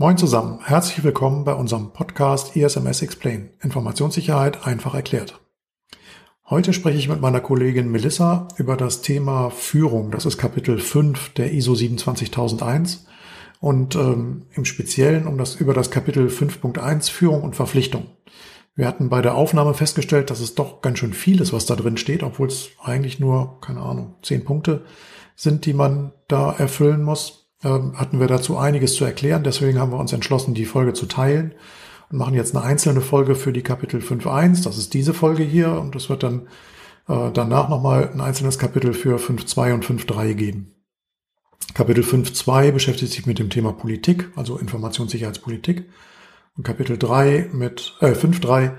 Moin zusammen, herzlich willkommen bei unserem Podcast ISMS Explain, Informationssicherheit einfach erklärt. Heute spreche ich mit meiner Kollegin Melissa über das Thema Führung. Das ist Kapitel 5 der ISO 27001 und ähm, im Speziellen um das, über das Kapitel 5.1 Führung und Verpflichtung. Wir hatten bei der Aufnahme festgestellt, dass es doch ganz schön viel ist, was da drin steht, obwohl es eigentlich nur, keine Ahnung, zehn Punkte sind, die man da erfüllen muss hatten wir dazu einiges zu erklären. Deswegen haben wir uns entschlossen, die Folge zu teilen und machen jetzt eine einzelne Folge für die Kapitel 5.1. Das ist diese Folge hier und es wird dann äh, danach nochmal ein einzelnes Kapitel für 5.2 und 5.3 geben. Kapitel 5.2 beschäftigt sich mit dem Thema Politik, also Informationssicherheitspolitik. Und Kapitel 3 mit, äh, 5.3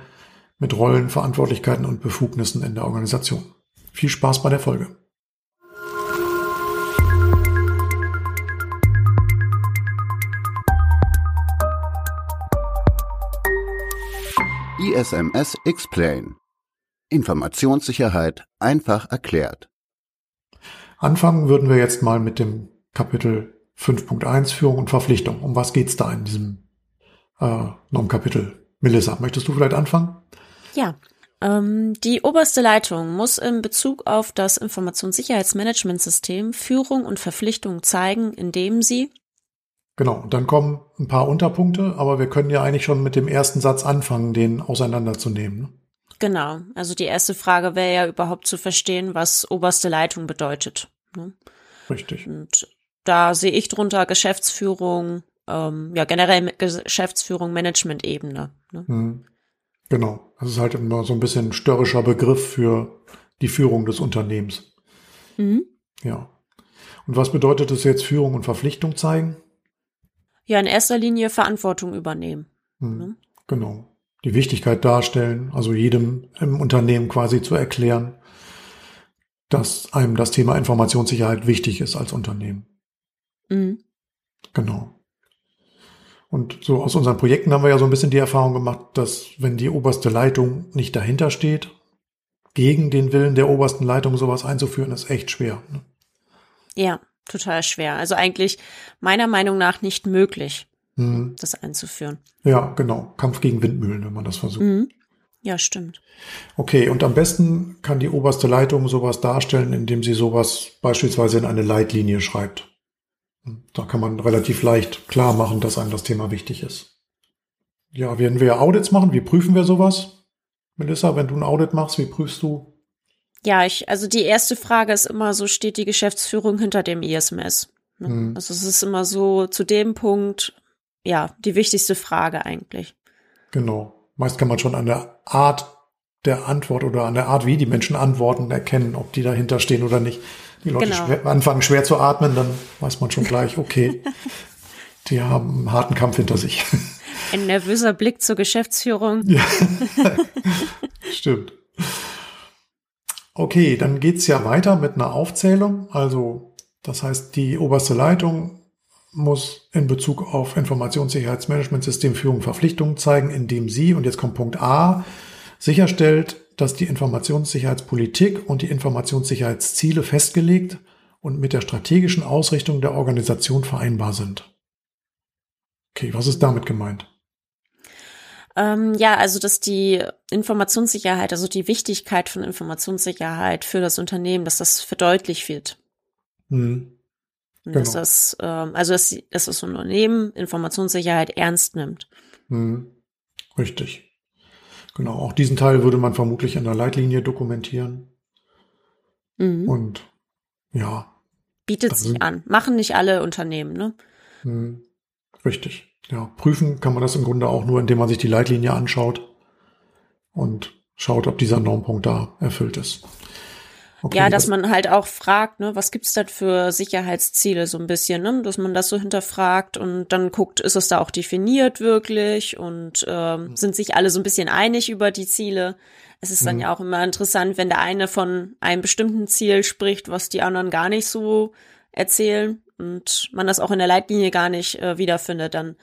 mit Rollen, Verantwortlichkeiten und Befugnissen in der Organisation. Viel Spaß bei der Folge. ISMS Explain. Informationssicherheit einfach erklärt. Anfangen würden wir jetzt mal mit dem Kapitel 5.1 Führung und Verpflichtung. Um was geht's da in diesem äh, Kapitel? Melissa, möchtest du vielleicht anfangen? Ja, ähm, die oberste Leitung muss in Bezug auf das Informationssicherheitsmanagementsystem Führung und Verpflichtung zeigen, indem sie Genau, dann kommen ein paar Unterpunkte, aber wir können ja eigentlich schon mit dem ersten Satz anfangen, den auseinanderzunehmen. Ne? Genau, also die erste Frage wäre ja überhaupt zu verstehen, was oberste Leitung bedeutet. Ne? Richtig. Und da sehe ich drunter Geschäftsführung, ähm, ja generell Geschäftsführung, Management-Ebene. Ne? Mhm. Genau, das ist halt immer so ein bisschen ein störrischer Begriff für die Führung des Unternehmens. Mhm. Ja. Und was bedeutet es jetzt Führung und Verpflichtung zeigen? Ja in erster Linie Verantwortung übernehmen. Hm, ne? Genau. Die Wichtigkeit darstellen, also jedem im Unternehmen quasi zu erklären, dass einem das Thema Informationssicherheit wichtig ist als Unternehmen. Mhm. Genau. Und so aus unseren Projekten haben wir ja so ein bisschen die Erfahrung gemacht, dass wenn die oberste Leitung nicht dahinter steht, gegen den Willen der obersten Leitung sowas einzuführen, ist echt schwer. Ne? Ja total schwer. Also eigentlich meiner Meinung nach nicht möglich, mhm. das einzuführen. Ja, genau. Kampf gegen Windmühlen, wenn man das versucht. Mhm. Ja, stimmt. Okay, und am besten kann die oberste Leitung sowas darstellen, indem sie sowas beispielsweise in eine Leitlinie schreibt. Da kann man relativ leicht klar machen, dass einem das Thema wichtig ist. Ja, werden wir Audits machen? Wie prüfen wir sowas? Melissa, wenn du ein Audit machst, wie prüfst du ja, ich, also die erste Frage ist immer so, steht die Geschäftsführung hinter dem ISMS? Ne? Mhm. Also es ist immer so zu dem Punkt, ja, die wichtigste Frage eigentlich. Genau. Meist kann man schon an der Art der Antwort oder an der Art, wie die Menschen antworten, erkennen, ob die dahinter stehen oder nicht. Die Leute genau. schwer, anfangen schwer zu atmen, dann weiß man schon gleich, okay, die haben einen harten Kampf hinter sich. Ein nervöser Blick zur Geschäftsführung. Ja. Stimmt. Okay, dann geht's ja weiter mit einer Aufzählung. Also das heißt, die oberste Leitung muss in Bezug auf Informationssicherheitsmanagementsystem Führung Verpflichtungen zeigen, indem sie, und jetzt kommt Punkt A, sicherstellt, dass die Informationssicherheitspolitik und die Informationssicherheitsziele festgelegt und mit der strategischen Ausrichtung der Organisation vereinbar sind. Okay, was ist damit gemeint? Ähm, ja, also dass die Informationssicherheit, also die Wichtigkeit von Informationssicherheit für das Unternehmen, dass das verdeutlicht wird. Mhm. Genau. Dass das, ähm, also dass, dass das Unternehmen Informationssicherheit ernst nimmt. Mhm. Richtig. Genau, auch diesen Teil würde man vermutlich in der Leitlinie dokumentieren. Mhm. Und ja. Bietet sich an. Machen nicht alle Unternehmen, ne? Mhm. Richtig. Ja, prüfen kann man das im Grunde auch nur, indem man sich die Leitlinie anschaut und schaut, ob dieser Normpunkt da erfüllt ist. Okay, ja, dass das man halt auch fragt, ne, was gibt's da für Sicherheitsziele so ein bisschen, ne, dass man das so hinterfragt und dann guckt, ist es da auch definiert wirklich und ähm, mhm. sind sich alle so ein bisschen einig über die Ziele. Es ist dann mhm. ja auch immer interessant, wenn der eine von einem bestimmten Ziel spricht, was die anderen gar nicht so erzählen und man das auch in der Leitlinie gar nicht äh, wiederfindet, dann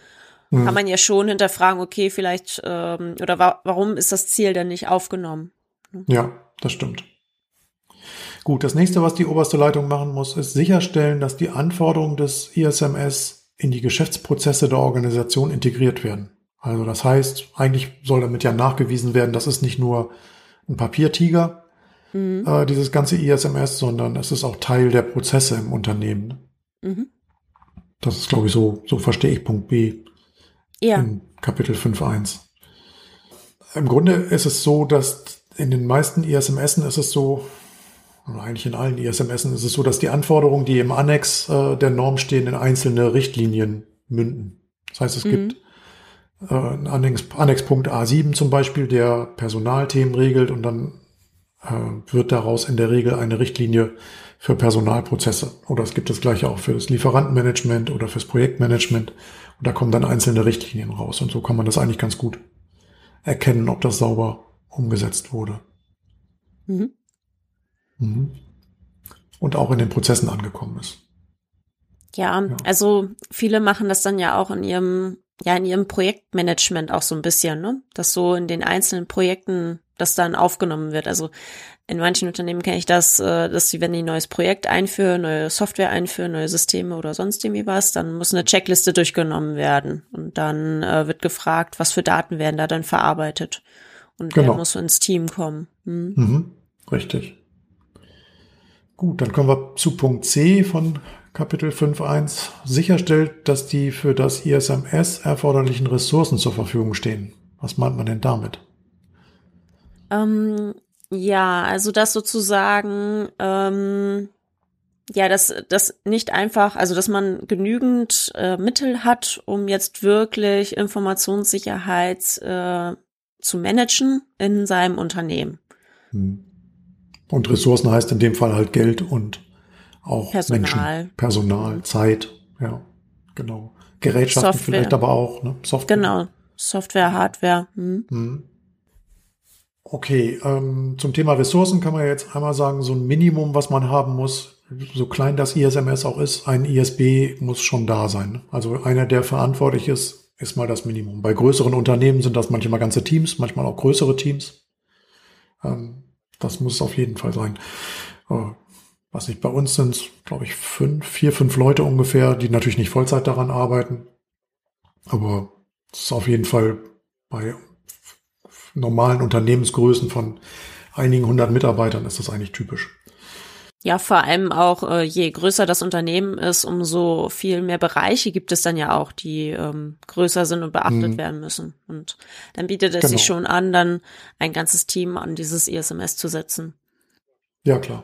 mhm. kann man ja schon hinterfragen, okay, vielleicht ähm, oder wa warum ist das Ziel denn nicht aufgenommen? Ja, das stimmt. Gut, das nächste, was die oberste Leitung machen muss, ist sicherstellen, dass die Anforderungen des ISMS in die Geschäftsprozesse der Organisation integriert werden. Also das heißt, eigentlich soll damit ja nachgewiesen werden, das ist nicht nur ein Papiertiger, mhm. äh, dieses ganze ISMS, sondern es ist auch Teil der Prozesse im Unternehmen. Mhm. Das ist, glaube ich, so, so verstehe ich Punkt B ja. in Kapitel 5.1. Im Grunde ist es so, dass in den meisten ISMSen ist es so, oder eigentlich in allen ISMSen ist es so, dass die Anforderungen, die im Annex äh, der Norm stehen, in einzelne Richtlinien münden. Das heißt, es mhm. gibt äh, einen Annex, Annexpunkt A7 zum Beispiel, der Personalthemen regelt und dann äh, wird daraus in der Regel eine Richtlinie für Personalprozesse. Oder es gibt das gleiche auch für das Lieferantenmanagement oder fürs Projektmanagement. Und da kommen dann einzelne Richtlinien raus. Und so kann man das eigentlich ganz gut erkennen, ob das sauber umgesetzt wurde. Mhm. Mhm. Und auch in den Prozessen angekommen ist. Ja, ja, also viele machen das dann ja auch in ihrem, ja, in ihrem Projektmanagement auch so ein bisschen, ne? Dass so in den einzelnen Projekten das dann aufgenommen wird. Also in manchen Unternehmen kenne ich das, äh, dass sie, wenn die ein neues Projekt einführen, neue Software einführen, neue Systeme oder sonst irgendwie was, dann muss eine Checkliste durchgenommen werden. Und dann äh, wird gefragt, was für Daten werden da dann verarbeitet. Und genau. wer muss ins Team kommen. Hm? Mhm, richtig. Gut, dann kommen wir zu Punkt C von Kapitel 5.1. Sicherstellt, dass die für das ISMS erforderlichen Ressourcen zur Verfügung stehen. Was meint man denn damit? Ähm, ja, also das sozusagen, ähm, ja, dass das nicht einfach, also dass man genügend äh, Mittel hat, um jetzt wirklich Informationssicherheit äh, zu managen in seinem Unternehmen. Hm. Und Ressourcen heißt in dem Fall halt Geld und auch Personal. Menschen, Personal, Zeit, ja, genau. Gerätschaften Software. vielleicht aber auch, ne? Software. Genau, Software, Hardware. Hm. Hm. Okay, ähm, zum Thema Ressourcen kann man jetzt einmal sagen, so ein Minimum, was man haben muss, so klein das ISMS auch ist, ein ISB muss schon da sein. Also einer, der verantwortlich ist, ist mal das Minimum. Bei größeren Unternehmen sind das manchmal ganze Teams, manchmal auch größere Teams. Ähm, das muss auf jeden Fall sein. Äh, was nicht, bei uns sind glaube ich, fünf, vier, fünf Leute ungefähr, die natürlich nicht Vollzeit daran arbeiten. Aber es ist auf jeden Fall bei normalen Unternehmensgrößen von einigen hundert Mitarbeitern ist das eigentlich typisch. Ja, vor allem auch, äh, je größer das Unternehmen ist, umso viel mehr Bereiche gibt es dann ja auch, die ähm, größer sind und beachtet mhm. werden müssen. Und dann bietet es genau. sich schon an, dann ein ganzes Team an dieses ISMS zu setzen. Ja, klar,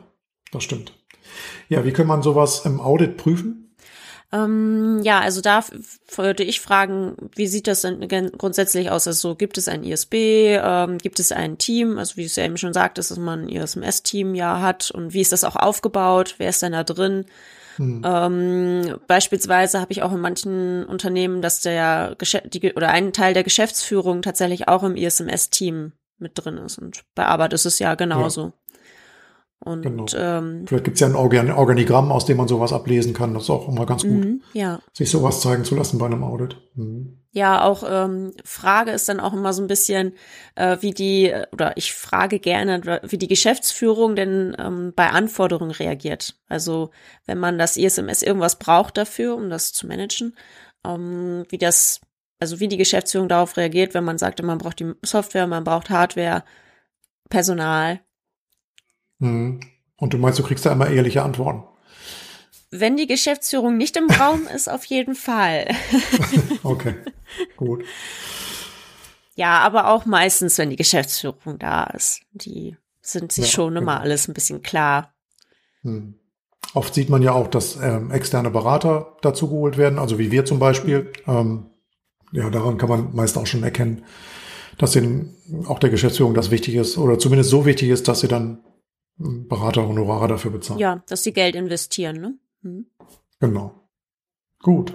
das stimmt. Ja, wie kann man sowas im Audit prüfen? Ähm, ja, also da würde ich fragen, wie sieht das denn grundsätzlich aus? Also gibt es ein ISB, ähm, gibt es ein Team, also wie es ja eben schon sagtest, dass man ein ISMS-Team ja hat und wie ist das auch aufgebaut? Wer ist denn da drin? Hm. Ähm, beispielsweise habe ich auch in manchen Unternehmen, dass der Gesch die, oder ein Teil der Geschäftsführung tatsächlich auch im ISMS-Team mit drin ist. Und bei Arbeit ist es ja genauso. Ja. Und, genau. ähm, Vielleicht gibt es ja ein Organ Organigramm, aus dem man sowas ablesen kann. Das ist auch immer ganz gut, mhm, ja. sich sowas zeigen zu lassen bei einem Audit. Mhm. Ja, auch ähm, Frage ist dann auch immer so ein bisschen, äh, wie die, oder ich frage gerne, wie die Geschäftsführung denn ähm, bei Anforderungen reagiert. Also wenn man das ISMS irgendwas braucht dafür, um das zu managen, ähm, wie das, also wie die Geschäftsführung darauf reagiert, wenn man sagt, man braucht die Software, man braucht Hardware, Personal, Mhm. Und du meinst, du kriegst da immer ehrliche Antworten? Wenn die Geschäftsführung nicht im Raum ist, auf jeden Fall. okay, gut. Ja, aber auch meistens, wenn die Geschäftsführung da ist. Die sind sich ja, schon immer genau. alles ein bisschen klar. Hm. Oft sieht man ja auch, dass ähm, externe Berater dazu geholt werden, also wie wir zum Beispiel. Ähm, ja, daran kann man meist auch schon erkennen, dass den, auch der Geschäftsführung das wichtig ist oder zumindest so wichtig ist, dass sie dann Berater Honorare dafür bezahlen. Ja, dass sie Geld investieren, ne? Mhm. Genau. Gut.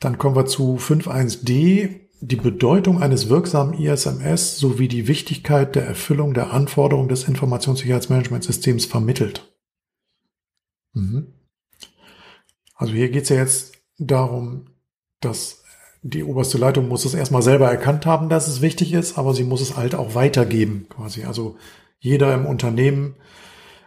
Dann kommen wir zu 5.1d, die Bedeutung eines wirksamen ISMS sowie die Wichtigkeit der Erfüllung der Anforderungen des Informationssicherheitsmanagementsystems vermittelt. Mhm. Also hier geht es ja jetzt darum, dass die oberste Leitung muss es erstmal selber erkannt haben, dass es wichtig ist, aber sie muss es halt auch weitergeben, quasi. Also jeder im Unternehmen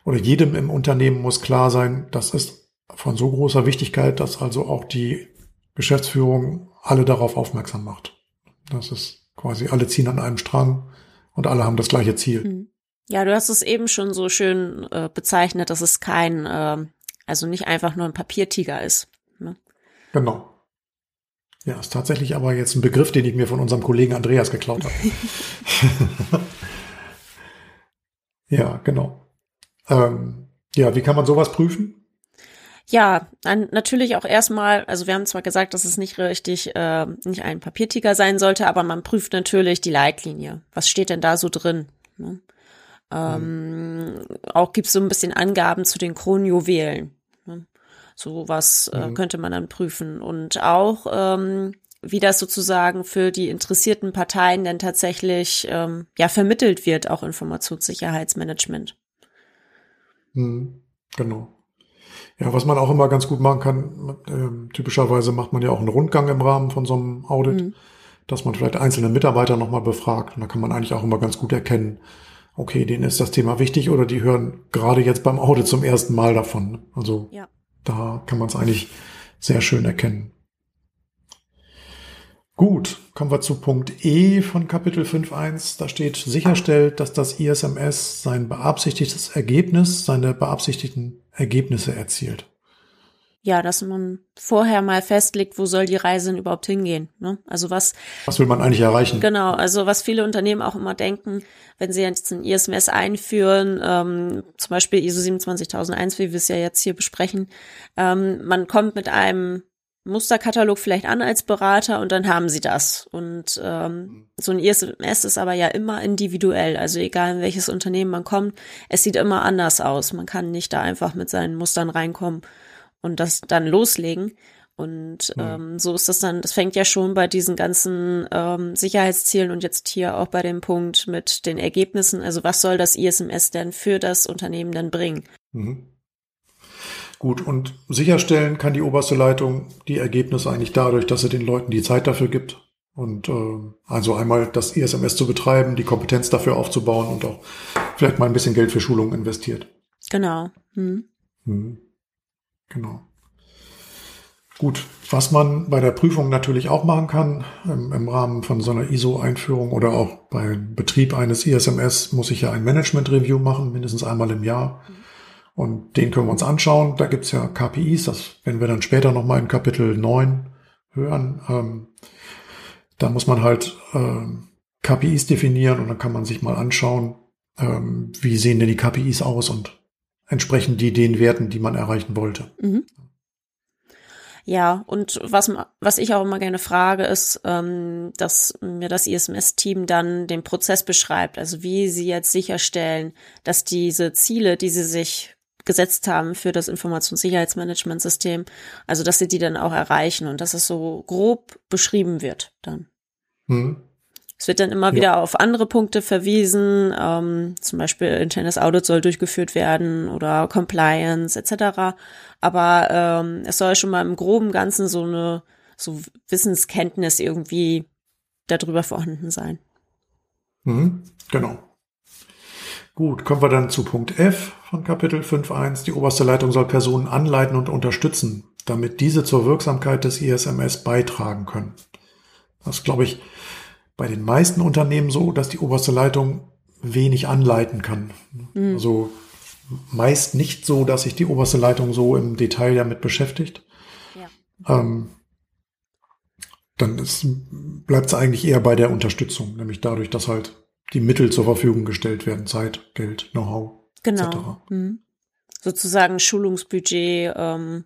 oder jedem im Unternehmen muss klar sein, das ist von so großer Wichtigkeit, dass also auch die Geschäftsführung alle darauf aufmerksam macht. Das ist quasi, alle ziehen an einem Strang und alle haben das gleiche Ziel. Hm. Ja, du hast es eben schon so schön äh, bezeichnet, dass es kein, äh, also nicht einfach nur ein Papiertiger ist. Ne? Genau. Ja, ist tatsächlich aber jetzt ein Begriff, den ich mir von unserem Kollegen Andreas geklaut habe. ja, genau. Ähm, ja, wie kann man sowas prüfen? Ja, dann natürlich auch erstmal, also wir haben zwar gesagt, dass es nicht richtig, äh, nicht ein Papiertiger sein sollte, aber man prüft natürlich die Leitlinie. Was steht denn da so drin? Ne? Ähm, mhm. Auch gibt es so ein bisschen Angaben zu den Kronjuwelen. Ne? So was äh, mhm. könnte man dann prüfen. Und auch, ähm, wie das sozusagen für die interessierten Parteien denn tatsächlich ähm, ja vermittelt wird, auch Informationssicherheitsmanagement. Mhm. Genau. Ja, was man auch immer ganz gut machen kann, äh, typischerweise macht man ja auch einen Rundgang im Rahmen von so einem Audit, mhm. dass man vielleicht einzelne Mitarbeiter nochmal befragt. Und da kann man eigentlich auch immer ganz gut erkennen, okay, denen ist das Thema wichtig oder die hören gerade jetzt beim Audit zum ersten Mal davon. Also ja. da kann man es eigentlich sehr schön erkennen. Gut, kommen wir zu Punkt E von Kapitel 5.1. Da steht, sicherstellt, dass das ISMS sein beabsichtigtes Ergebnis, seine beabsichtigten Ergebnisse erzielt. Ja, dass man vorher mal festlegt, wo soll die Reise denn überhaupt hingehen. Ne? Also was. Was will man eigentlich erreichen? Genau, also was viele Unternehmen auch immer denken, wenn sie jetzt ein ISMS einführen, ähm, zum Beispiel ISO 27001, wie wir es ja jetzt hier besprechen, ähm, man kommt mit einem Musterkatalog vielleicht an als Berater und dann haben sie das. Und ähm, so ein ISMS ist aber ja immer individuell. Also egal in welches Unternehmen man kommt, es sieht immer anders aus. Man kann nicht da einfach mit seinen Mustern reinkommen und das dann loslegen. Und ähm, so ist das dann, das fängt ja schon bei diesen ganzen ähm, Sicherheitszielen und jetzt hier auch bei dem Punkt mit den Ergebnissen. Also was soll das ISMS denn für das Unternehmen dann bringen? Mhm. Gut, und sicherstellen kann die oberste Leitung die Ergebnisse eigentlich dadurch, dass sie den Leuten die Zeit dafür gibt. Und äh, also einmal das ISMS zu betreiben, die Kompetenz dafür aufzubauen und auch vielleicht mal ein bisschen Geld für Schulungen investiert. Genau. Hm. Hm. Genau. Gut, was man bei der Prüfung natürlich auch machen kann, im, im Rahmen von so einer ISO-Einführung oder auch beim Betrieb eines ISMS muss ich ja ein Management-Review machen, mindestens einmal im Jahr. Mhm. Und den können wir uns anschauen. Da gibt's ja KPIs, das werden wir dann später nochmal in Kapitel 9 hören. Ähm, da muss man halt ähm, KPIs definieren und dann kann man sich mal anschauen, ähm, wie sehen denn die KPIs aus und entsprechen die den Werten, die man erreichen wollte. Mhm. Ja, und was, was ich auch immer gerne frage, ist, ähm, dass mir das ISMS-Team dann den Prozess beschreibt, also wie sie jetzt sicherstellen, dass diese Ziele, die sie sich gesetzt haben für das Informationssicherheitsmanagementsystem. Also, dass sie die dann auch erreichen und dass es so grob beschrieben wird dann. Mhm. Es wird dann immer ja. wieder auf andere Punkte verwiesen, ähm, zum Beispiel internes Audit soll durchgeführt werden oder Compliance etc. Aber ähm, es soll schon mal im groben Ganzen so eine so Wissenskenntnis irgendwie darüber vorhanden sein. Mhm, genau. Gut, kommen wir dann zu Punkt F von Kapitel 5.1. Die oberste Leitung soll Personen anleiten und unterstützen, damit diese zur Wirksamkeit des ISMS beitragen können. Das ist, glaube ich, bei den meisten Unternehmen so, dass die oberste Leitung wenig anleiten kann. Mhm. Also meist nicht so, dass sich die oberste Leitung so im Detail damit beschäftigt. Ja. Ähm, dann bleibt es eigentlich eher bei der Unterstützung, nämlich dadurch, dass halt die Mittel zur Verfügung gestellt werden, Zeit, Geld, Know-how. Genau. Mhm. Sozusagen Schulungsbudget ähm,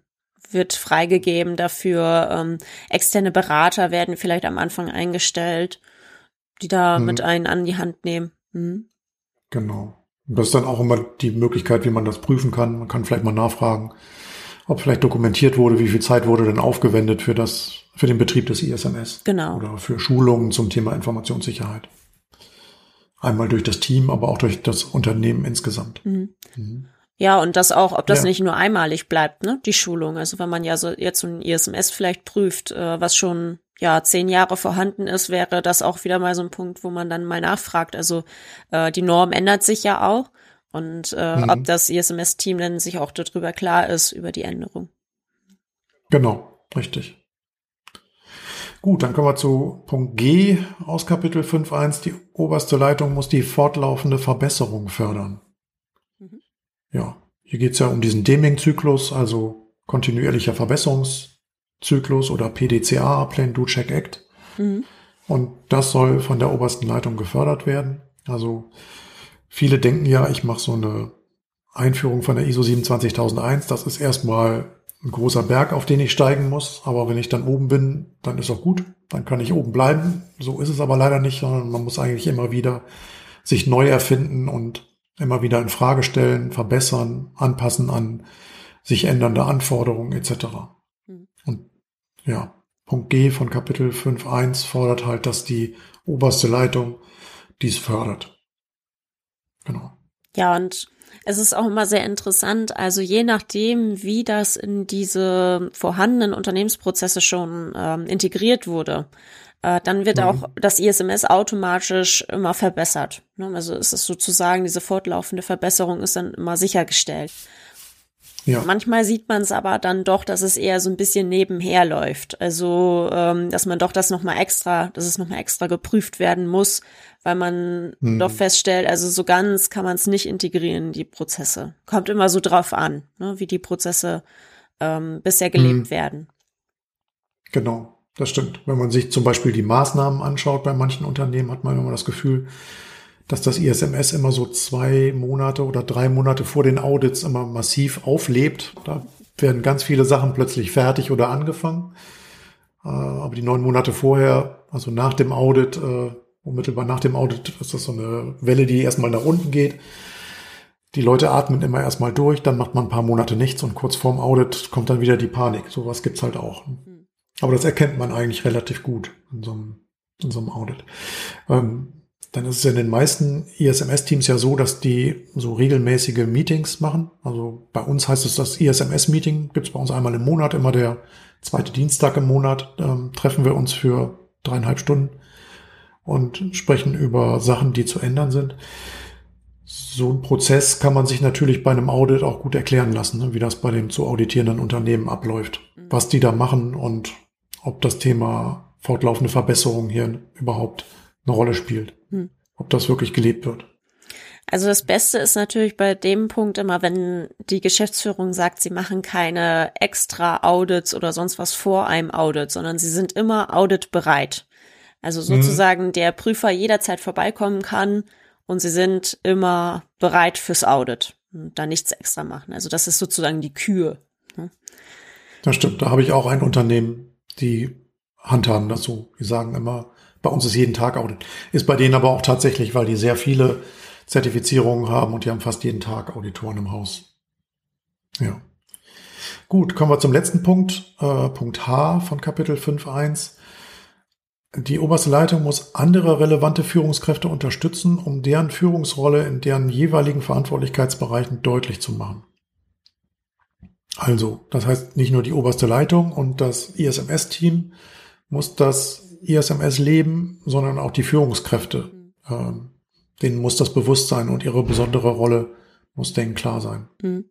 wird freigegeben dafür. Ähm, externe Berater werden vielleicht am Anfang eingestellt, die da mhm. mit einen an die Hand nehmen. Mhm. Genau. Und das ist dann auch immer die Möglichkeit, wie man das prüfen kann. Man kann vielleicht mal nachfragen, ob vielleicht dokumentiert wurde, wie viel Zeit wurde denn aufgewendet für das, für den Betrieb des ISMS. Genau. Oder für Schulungen zum Thema Informationssicherheit. Einmal durch das Team, aber auch durch das Unternehmen insgesamt. Mhm. Mhm. Ja, und das auch, ob das ja. nicht nur einmalig bleibt, ne, die Schulung. Also wenn man ja so jetzt so ein ISMS vielleicht prüft, äh, was schon ja zehn Jahre vorhanden ist, wäre das auch wieder mal so ein Punkt, wo man dann mal nachfragt. Also äh, die Norm ändert sich ja auch und äh, mhm. ob das ISMS-Team dann sich auch darüber klar ist über die Änderung. Genau, richtig. Gut, dann kommen wir zu Punkt G aus Kapitel 5.1. Die oberste Leitung muss die fortlaufende Verbesserung fördern. Mhm. Ja, hier geht es ja um diesen Deming-Zyklus, also kontinuierlicher Verbesserungszyklus oder PDCA, Plan Do Check Act. Mhm. Und das soll von der obersten Leitung gefördert werden. Also viele denken ja, ich mache so eine Einführung von der ISO 27001. Das ist erstmal ein großer Berg, auf den ich steigen muss. Aber wenn ich dann oben bin, dann ist auch gut. Dann kann ich oben bleiben. So ist es aber leider nicht, sondern man muss eigentlich immer wieder sich neu erfinden und immer wieder in Frage stellen, verbessern, anpassen an sich ändernde Anforderungen etc. Mhm. Und ja, Punkt G von Kapitel 5.1 fordert halt, dass die oberste Leitung dies fördert. Genau. Ja, und es ist auch immer sehr interessant, also je nachdem, wie das in diese vorhandenen Unternehmensprozesse schon ähm, integriert wurde, äh, dann wird mhm. auch das ISMS automatisch immer verbessert. Ne? Also ist es sozusagen, diese fortlaufende Verbesserung ist dann immer sichergestellt. Ja. Manchmal sieht man es aber dann doch, dass es eher so ein bisschen nebenher läuft. Also, ähm, dass man doch das nochmal extra, dass es nochmal extra geprüft werden muss, weil man hm. doch feststellt, also so ganz kann man es nicht integrieren in die Prozesse. Kommt immer so drauf an, ne, wie die Prozesse ähm, bisher gelebt hm. werden. Genau, das stimmt. Wenn man sich zum Beispiel die Maßnahmen anschaut bei manchen Unternehmen, hat man immer das Gefühl, dass das ISMS immer so zwei Monate oder drei Monate vor den Audits immer massiv auflebt. Da werden ganz viele Sachen plötzlich fertig oder angefangen. Äh, aber die neun Monate vorher, also nach dem Audit, äh, unmittelbar nach dem Audit, ist das so eine Welle, die erstmal nach unten geht. Die Leute atmen immer erstmal durch, dann macht man ein paar Monate nichts und kurz vorm Audit kommt dann wieder die Panik. Sowas gibt's halt auch. Hm. Aber das erkennt man eigentlich relativ gut in so einem, in so einem Audit. Ähm, dann ist es in den meisten ISMS-Teams ja so, dass die so regelmäßige Meetings machen. Also bei uns heißt es das ISMS-Meeting, gibt es bei uns einmal im Monat, immer der zweite Dienstag im Monat, ähm, treffen wir uns für dreieinhalb Stunden und sprechen über Sachen, die zu ändern sind. So ein Prozess kann man sich natürlich bei einem Audit auch gut erklären lassen, ne, wie das bei dem zu auditierenden Unternehmen abläuft, was die da machen und ob das Thema fortlaufende Verbesserung hier überhaupt eine Rolle spielt. Hm. Ob das wirklich gelebt wird. Also das Beste ist natürlich bei dem Punkt immer, wenn die Geschäftsführung sagt, sie machen keine extra Audits oder sonst was vor einem Audit, sondern sie sind immer auditbereit. Also mhm. sozusagen mhm. der Prüfer jederzeit vorbeikommen kann und sie sind immer bereit fürs Audit und da nichts extra machen. Also das ist sozusagen die Kür. Ne? Das stimmt. Da habe ich auch ein Unternehmen, die handhaben das so. Die sagen immer, bei uns ist jeden Tag Audit. Ist bei denen aber auch tatsächlich, weil die sehr viele Zertifizierungen haben und die haben fast jeden Tag Auditoren im Haus. Ja. Gut, kommen wir zum letzten Punkt, äh, Punkt H von Kapitel 5.1. Die oberste Leitung muss andere relevante Führungskräfte unterstützen, um deren Führungsrolle in deren jeweiligen Verantwortlichkeitsbereichen deutlich zu machen. Also, das heißt, nicht nur die oberste Leitung und das ISMS-Team muss das ISMS leben, sondern auch die Führungskräfte. Ähm, denen muss das Bewusstsein und ihre besondere Rolle muss denen klar sein. Mhm.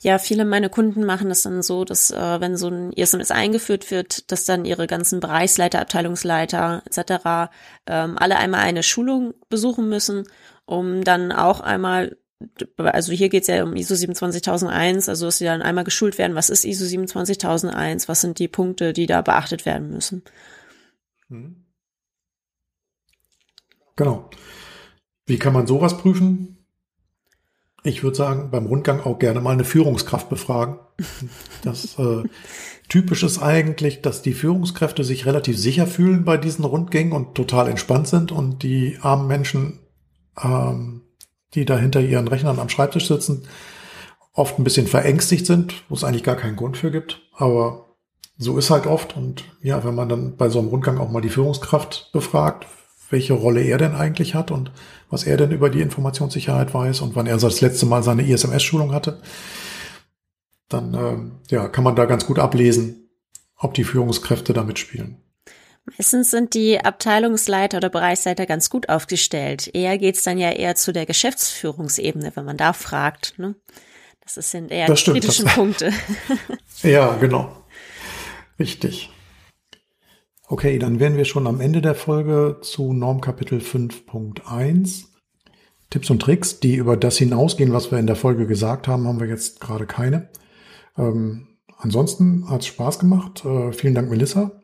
Ja, viele meiner Kunden machen das dann so, dass äh, wenn so ein ISMS eingeführt wird, dass dann ihre ganzen Bereichsleiter, Abteilungsleiter etc. Ähm, alle einmal eine Schulung besuchen müssen, um dann auch einmal also hier geht es ja um ISO 27001, also dass sie dann einmal geschult werden, was ist ISO 27001, was sind die Punkte, die da beachtet werden müssen. Mhm. Genau. Wie kann man sowas prüfen? Ich würde sagen, beim Rundgang auch gerne mal eine Führungskraft befragen. Das äh, typisch ist eigentlich, dass die Führungskräfte sich relativ sicher fühlen bei diesen Rundgängen und total entspannt sind und die armen Menschen, ähm, die da hinter ihren Rechnern am Schreibtisch sitzen, oft ein bisschen verängstigt sind, wo es eigentlich gar keinen Grund für gibt. Aber so ist halt oft. Und ja, wenn man dann bei so einem Rundgang auch mal die Führungskraft befragt, welche Rolle er denn eigentlich hat und was er denn über die Informationssicherheit weiß und wann er das letzte Mal seine ISMS-Schulung hatte, dann ähm, ja, kann man da ganz gut ablesen, ob die Führungskräfte da mitspielen. Meistens sind die Abteilungsleiter oder Bereichsleiter ganz gut aufgestellt. Eher geht's dann ja eher zu der Geschäftsführungsebene, wenn man da fragt. Ne? Das sind eher das die kritischen das, Punkte. ja, genau. Richtig. Okay, dann wären wir schon am Ende der Folge zu Normkapitel 5.1. Tipps und Tricks, die über das hinausgehen, was wir in der Folge gesagt haben, haben wir jetzt gerade keine. Ähm, ansonsten hat es Spaß gemacht. Äh, vielen Dank, Melissa.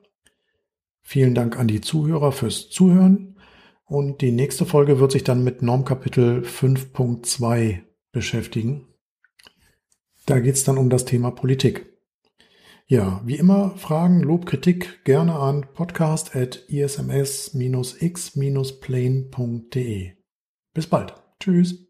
Vielen Dank an die Zuhörer fürs Zuhören. Und die nächste Folge wird sich dann mit Normkapitel 5.2 beschäftigen. Da geht es dann um das Thema Politik. Ja, wie immer, Fragen, Lob, Kritik gerne an podcast.isms-x-plane.de. Bis bald. Tschüss.